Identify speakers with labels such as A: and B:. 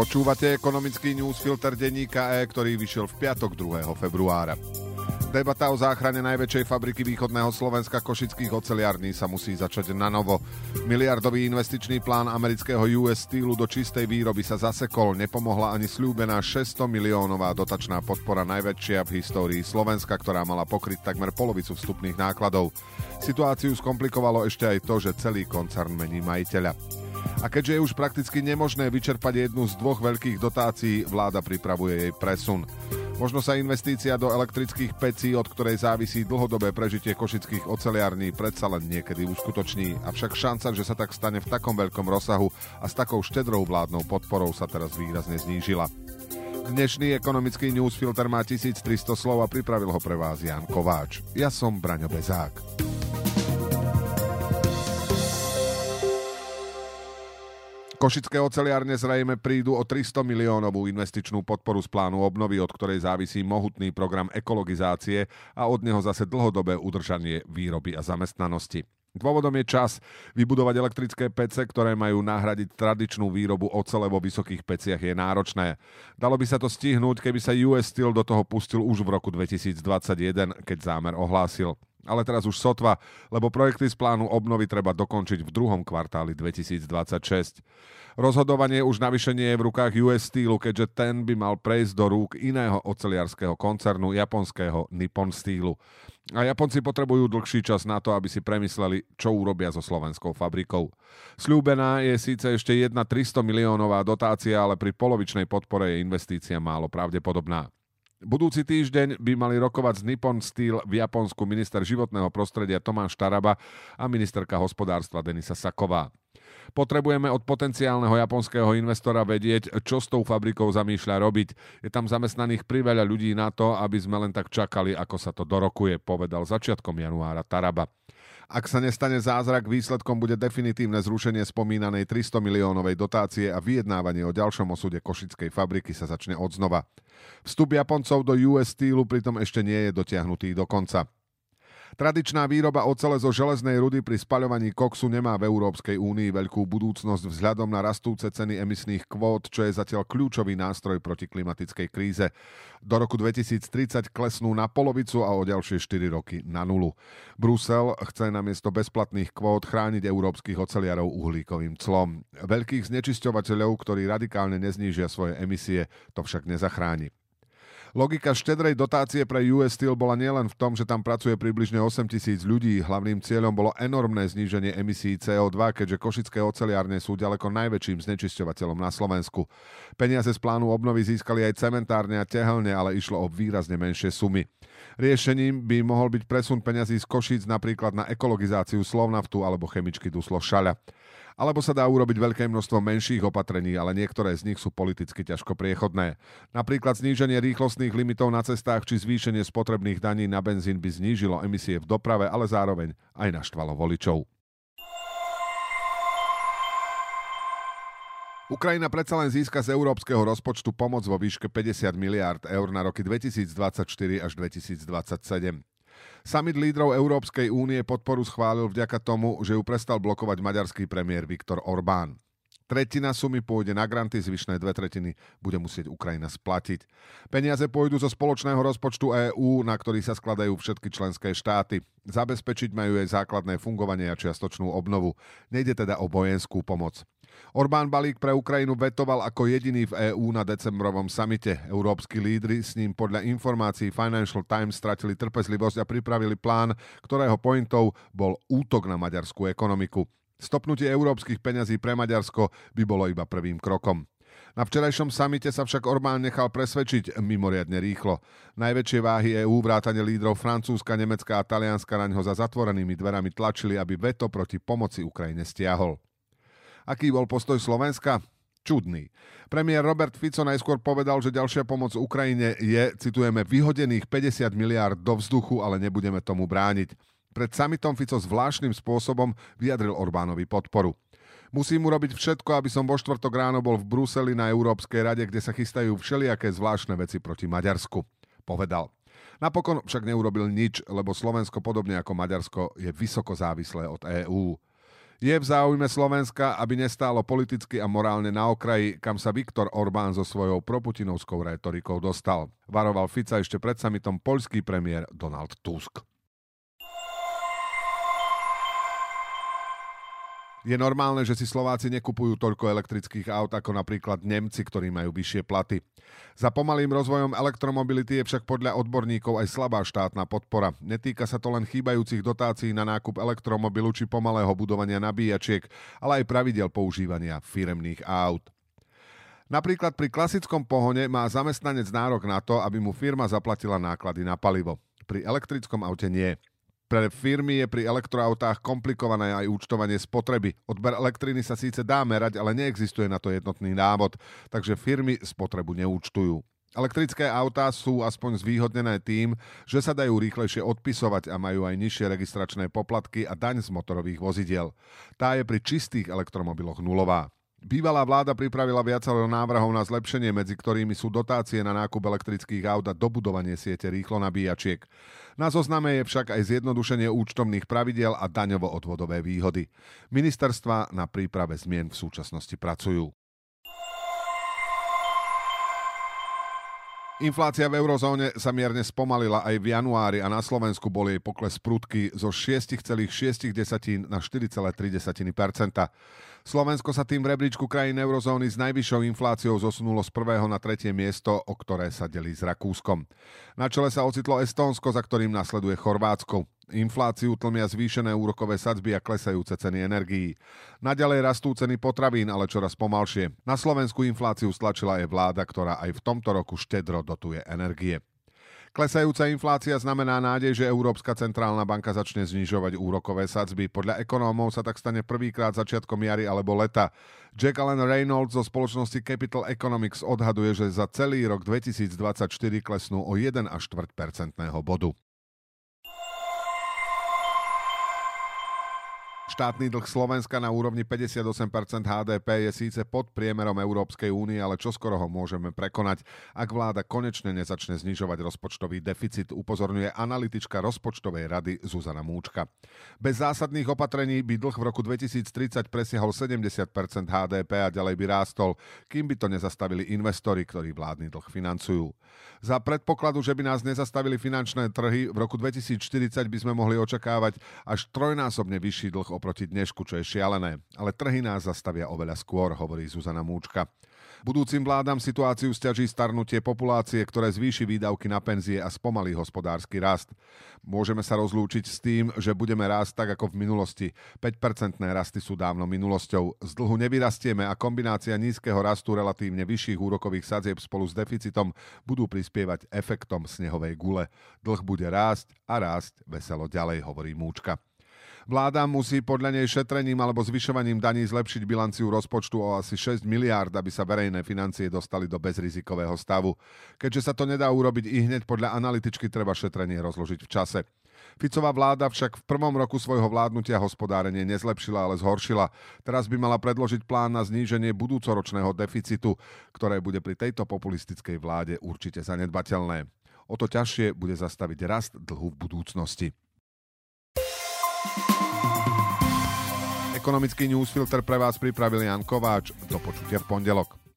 A: Počúvate ekonomický newsfilter denníka E, ktorý vyšiel v piatok 2. februára. Debata o záchrane najväčšej fabriky východného Slovenska košických oceliarní sa musí začať na novo. Miliardový investičný plán amerického US Steelu do čistej výroby sa zasekol, nepomohla ani slúbená 600 miliónová dotačná podpora najväčšia v histórii Slovenska, ktorá mala pokryť takmer polovicu vstupných nákladov. Situáciu skomplikovalo ešte aj to, že celý koncern mení majiteľa. A keďže je už prakticky nemožné vyčerpať jednu z dvoch veľkých dotácií, vláda pripravuje jej presun. Možno sa investícia do elektrických pecí, od ktorej závisí dlhodobé prežitie košických oceliarní, predsa len niekedy uskutoční. Avšak šanca, že sa tak stane v takom veľkom rozsahu a s takou štedrou vládnou podporou sa teraz výrazne znížila. Dnešný ekonomický newsfilter má 1300 slov a pripravil ho pre vás Jan Kováč. Ja som Braňo Bezák. Košické oceliárne zrejme prídu o 300 miliónovú investičnú podporu z plánu obnovy, od ktorej závisí mohutný program ekologizácie a od neho zase dlhodobé udržanie výroby a zamestnanosti. Dôvodom je čas vybudovať elektrické pece, ktoré majú nahradiť tradičnú výrobu ocele vo vysokých peciach je náročné. Dalo by sa to stihnúť, keby sa US Steel do toho pustil už v roku 2021, keď zámer ohlásil ale teraz už sotva, lebo projekty z plánu obnovy treba dokončiť v druhom kvartáli 2026. Rozhodovanie už navyše nie je v rukách US Steelu, keďže ten by mal prejsť do rúk iného oceliarského koncernu, japonského Nippon Steelu. A Japonci potrebujú dlhší čas na to, aby si premysleli, čo urobia so slovenskou fabrikou. Sľúbená je síce ešte jedna 300 miliónová dotácia, ale pri polovičnej podpore je investícia málo pravdepodobná. Budúci týždeň by mali rokovať z Nippon Steel v Japonsku minister životného prostredia Tomáš Taraba a ministerka hospodárstva Denisa Saková. Potrebujeme od potenciálneho japonského investora vedieť, čo s tou fabrikou zamýšľa robiť. Je tam zamestnaných priveľa ľudí na to, aby sme len tak čakali, ako sa to dorokuje, povedal začiatkom januára Taraba. Ak sa nestane zázrak, výsledkom bude definitívne zrušenie spomínanej 300 miliónovej dotácie a vyjednávanie o ďalšom osude košickej fabriky sa začne odznova. Vstup Japoncov do US Steelu pritom ešte nie je dotiahnutý do konca. Tradičná výroba ocele zo železnej rudy pri spaľovaní koksu nemá v Európskej únii veľkú budúcnosť vzhľadom na rastúce ceny emisných kvót, čo je zatiaľ kľúčový nástroj proti klimatickej kríze. Do roku 2030 klesnú na polovicu a o ďalšie 4 roky na nulu. Brusel chce namiesto bezplatných kvót chrániť európskych oceliarov uhlíkovým clom. Veľkých znečisťovateľov, ktorí radikálne neznížia svoje emisie, to však nezachráni. Logika štedrej dotácie pre US Steel bola nielen v tom, že tam pracuje približne 8 tisíc ľudí. Hlavným cieľom bolo enormné zníženie emisí CO2, keďže košické oceliárne sú ďaleko najväčším znečisťovateľom na Slovensku. Peniaze z plánu obnovy získali aj cementárne a tehelne, ale išlo o výrazne menšie sumy. Riešením by mohol byť presun peňazí z Košíc napríklad na ekologizáciu Slovnaftu alebo chemičky Duslo Šaľa. Alebo sa dá urobiť veľké množstvo menších opatrení, ale niektoré z nich sú politicky ťažko priechodné. Napríklad zníženie rýchlostných limitov na cestách či zvýšenie spotrebných daní na benzín by znížilo emisie v doprave, ale zároveň aj naštvalo voličov. Ukrajina predsa len získa z európskeho rozpočtu pomoc vo výške 50 miliárd eur na roky 2024 až 2027. Summit lídrov Európskej únie podporu schválil vďaka tomu, že ju prestal blokovať maďarský premiér Viktor Orbán. Tretina sumy pôjde na granty, zvyšné dve tretiny bude musieť Ukrajina splatiť. Peniaze pôjdu zo spoločného rozpočtu EÚ, na ktorý sa skladajú všetky členské štáty. Zabezpečiť majú aj základné fungovanie a čiastočnú obnovu. Nejde teda o vojenskú pomoc. Orbán balík pre Ukrajinu vetoval ako jediný v EÚ na decembrovom samite. Európsky lídry s ním podľa informácií Financial Times stratili trpezlivosť a pripravili plán, ktorého pointov bol útok na maďarskú ekonomiku. Stopnutie európskych peňazí pre Maďarsko by bolo iba prvým krokom. Na včerajšom samite sa však Orbán nechal presvedčiť mimoriadne rýchlo. Najväčšie váhy EÚ vrátane lídrov Francúzska, Nemecka a Talianska na ňo za zatvorenými dverami tlačili, aby veto proti pomoci Ukrajine stiahol. Aký bol postoj Slovenska? Čudný. Premiér Robert Fico najskôr povedal, že ďalšia pomoc Ukrajine je, citujeme, vyhodených 50 miliárd do vzduchu, ale nebudeme tomu brániť. Pred samitom Fico zvláštnym spôsobom vyjadril Orbánovi podporu. Musím urobiť všetko, aby som vo štvrtok ráno bol v Bruseli na Európskej rade, kde sa chystajú všelijaké zvláštne veci proti Maďarsku, povedal. Napokon však neurobil nič, lebo Slovensko podobne ako Maďarsko je vysoko závislé od EÚ. Je v záujme Slovenska, aby nestálo politicky a morálne na okraji, kam sa Viktor Orbán so svojou proputinovskou rétorikou dostal. Varoval Fica ešte pred samitom poľský premiér Donald Tusk. Je normálne, že si Slováci nekupujú toľko elektrických aut ako napríklad Nemci, ktorí majú vyššie platy. Za pomalým rozvojom elektromobility je však podľa odborníkov aj slabá štátna podpora. Netýka sa to len chýbajúcich dotácií na nákup elektromobilu či pomalého budovania nabíjačiek, ale aj pravidel používania firemných aut. Napríklad pri klasickom pohone má zamestnanec nárok na to, aby mu firma zaplatila náklady na palivo. Pri elektrickom aute nie. Pre firmy je pri elektroautách komplikované aj účtovanie spotreby. Odber elektriny sa síce dá merať, ale neexistuje na to jednotný návod, takže firmy spotrebu neúčtujú. Elektrické autá sú aspoň zvýhodnené tým, že sa dajú rýchlejšie odpisovať a majú aj nižšie registračné poplatky a daň z motorových vozidiel. Tá je pri čistých elektromobiloch nulová. Bývalá vláda pripravila viacero návrhov na zlepšenie, medzi ktorými sú dotácie na nákup elektrických aut a dobudovanie siete rýchlo nabíjačiek. Na zozname je však aj zjednodušenie účtovných pravidel a daňovo-odvodové výhody. Ministerstva na príprave zmien v súčasnosti pracujú. Inflácia v eurozóne sa mierne spomalila aj v januári a na Slovensku bol jej pokles prudky zo 6,6 na 4,3% Slovensko sa tým v rebríčku krajín eurozóny s najvyššou infláciou zosunulo z prvého na tretie miesto, o ktoré sa delí s Rakúskom. Na čele sa ocitlo Estónsko, za ktorým nasleduje Chorvátsko. Infláciu tlmia zvýšené úrokové sadzby a klesajúce ceny energií. Naďalej rastú ceny potravín, ale čoraz pomalšie. Na Slovensku infláciu stlačila aj vláda, ktorá aj v tomto roku štedro dotuje energie. Klesajúca inflácia znamená nádej, že Európska centrálna banka začne znižovať úrokové sadzby. Podľa ekonómov sa tak stane prvýkrát začiatkom jary alebo leta. Jack Allen Reynolds zo spoločnosti Capital Economics odhaduje, že za celý rok 2024 klesnú o 1 až 4 percentného bodu. Štátny dlh Slovenska na úrovni 58% HDP je síce pod priemerom Európskej únie, ale čoskoro ho môžeme prekonať, ak vláda konečne nezačne znižovať rozpočtový deficit, upozorňuje analytička rozpočtovej rady Zuzana Múčka. Bez zásadných opatrení by dlh v roku 2030 presiahol 70% HDP a ďalej by rástol, kým by to nezastavili investori, ktorí vládny dlh financujú. Za predpokladu, že by nás nezastavili finančné trhy, v roku 2040 by sme mohli očakávať až trojnásobne vyšší dlh oproti dnešku, čo je šialené. Ale trhy nás zastavia oveľa skôr, hovorí Zuzana Múčka. Budúcim vládam situáciu stiaží starnutie populácie, ktoré zvýši výdavky na penzie a spomalí hospodársky rast. Môžeme sa rozlúčiť s tým, že budeme rásť tak ako v minulosti. 5-percentné rasty sú dávno minulosťou. Z dlhu nevyrastieme a kombinácia nízkeho rastu relatívne vyšších úrokových sadzieb spolu s deficitom budú prispievať efektom snehovej gule. Dlh bude rásť a rásť veselo ďalej, hovorí Múčka. Vláda musí podľa nej šetrením alebo zvyšovaním daní zlepšiť bilanciu rozpočtu o asi 6 miliárd, aby sa verejné financie dostali do bezrizikového stavu. Keďže sa to nedá urobiť i hneď podľa analytičky, treba šetrenie rozložiť v čase. Ficová vláda však v prvom roku svojho vládnutia hospodárenie nezlepšila, ale zhoršila. Teraz by mala predložiť plán na zníženie budúcoročného deficitu, ktoré bude pri tejto populistickej vláde určite zanedbateľné. O to ťažšie bude zastaviť rast dlhu v budúcnosti. Ekonomický newsfilter pre vás pripravil Jan Kováč. Do počutia v pondelok.